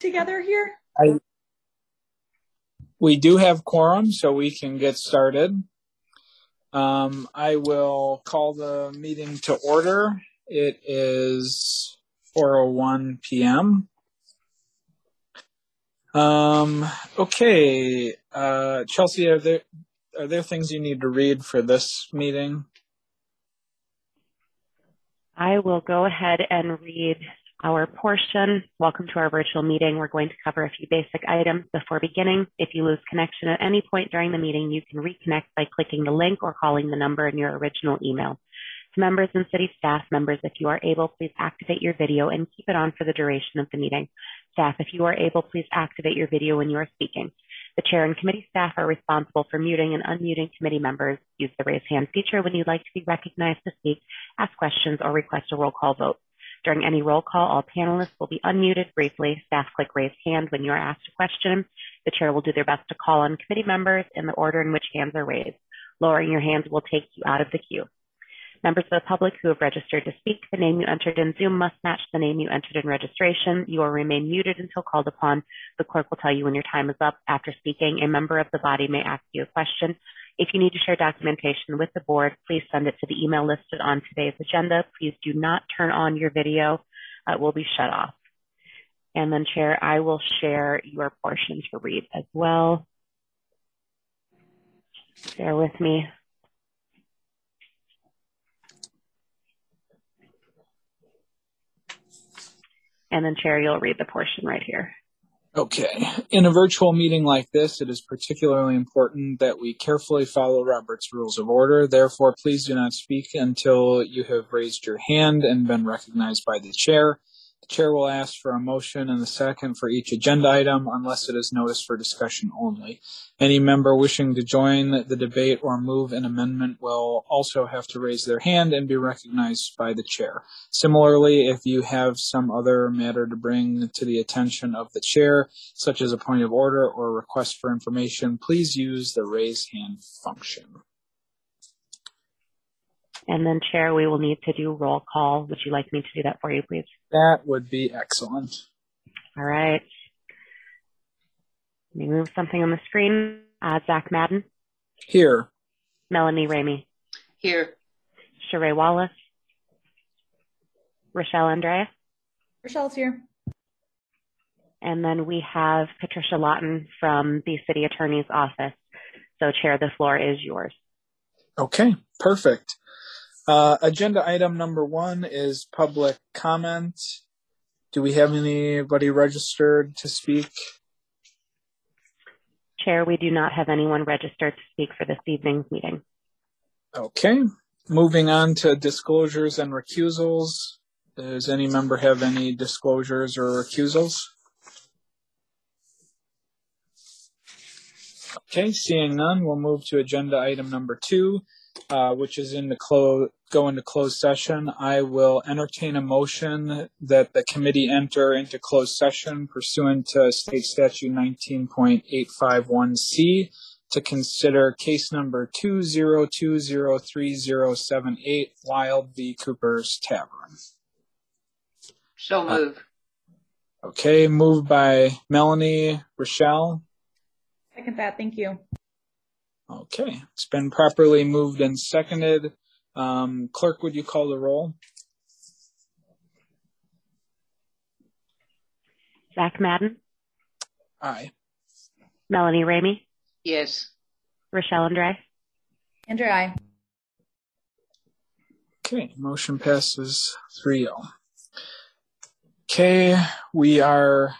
together here? I, we do have quorum, so we can get started. Um, I will call the meeting to order. It is 4:01 p.m. Um, okay, uh, Chelsea, are there are there things you need to read for this meeting? I will go ahead and read our portion. Welcome to our virtual meeting. We're going to cover a few basic items before beginning. If you lose connection at any point during the meeting, you can reconnect by clicking the link or calling the number in your original email. To members and city staff members, if you are able, please activate your video and keep it on for the duration of the meeting. Staff, if you are able, please activate your video when you are speaking. The chair and committee staff are responsible for muting and unmuting committee members. Use the raise hand feature when you'd like to be recognized to speak, ask questions, or request a roll call vote. During any roll call, all panelists will be unmuted briefly. Staff click raise hand when you are asked a question. The chair will do their best to call on committee members in the order in which hands are raised. Lowering your hands will take you out of the queue. Members of the public who have registered to speak, the name you entered in Zoom must match the name you entered in registration. You will remain muted until called upon. The clerk will tell you when your time is up. After speaking, a member of the body may ask you a question. If you need to share documentation with the board, please send it to the email listed on today's agenda. Please do not turn on your video. It will be shut off. And then Chair, I will share your portion to read as well. Bear with me. And then Chair, you'll read the portion right here. Okay. In a virtual meeting like this, it is particularly important that we carefully follow Robert's Rules of Order. Therefore, please do not speak until you have raised your hand and been recognized by the chair. The chair will ask for a motion and a second for each agenda item unless it is noticed for discussion only. Any member wishing to join the debate or move an amendment will also have to raise their hand and be recognized by the chair. Similarly, if you have some other matter to bring to the attention of the chair, such as a point of order or request for information, please use the raise hand function. And then Chair, we will need to do roll call. Would you like me to do that for you, please? That would be excellent. All right. Let me move something on the screen. Uh, Zach Madden, Here. Melanie Ramey, Here. Sheree Wallace, Rochelle Andrea, Rochelle's here. and then we have Patricia Lawton from the City Attorney's Office. So Chair, the floor is yours. Okay, perfect. Uh, agenda item number one is public comment. Do we have anybody registered to speak? Chair, we do not have anyone registered to speak for this evening's meeting. Okay, moving on to disclosures and recusals. Does any member have any disclosures or recusals? Okay, seeing none, we'll move to agenda item number two, uh, which is in the close, go into closed session. I will entertain a motion that the committee enter into closed session pursuant to state statute nineteen point eight five one C to consider case number two zero two zero three zero seven eight Wild v. Cooper's Tavern. So move. Okay, moved by Melanie, Rochelle. Second that. Thank you. Okay, it's been properly moved and seconded. Um, clerk, would you call the roll? Zach Madden, Aye. Melanie Ramey, yes. Rochelle Andre, Andrea, Aye. Okay, motion passes 3 0. Okay, we are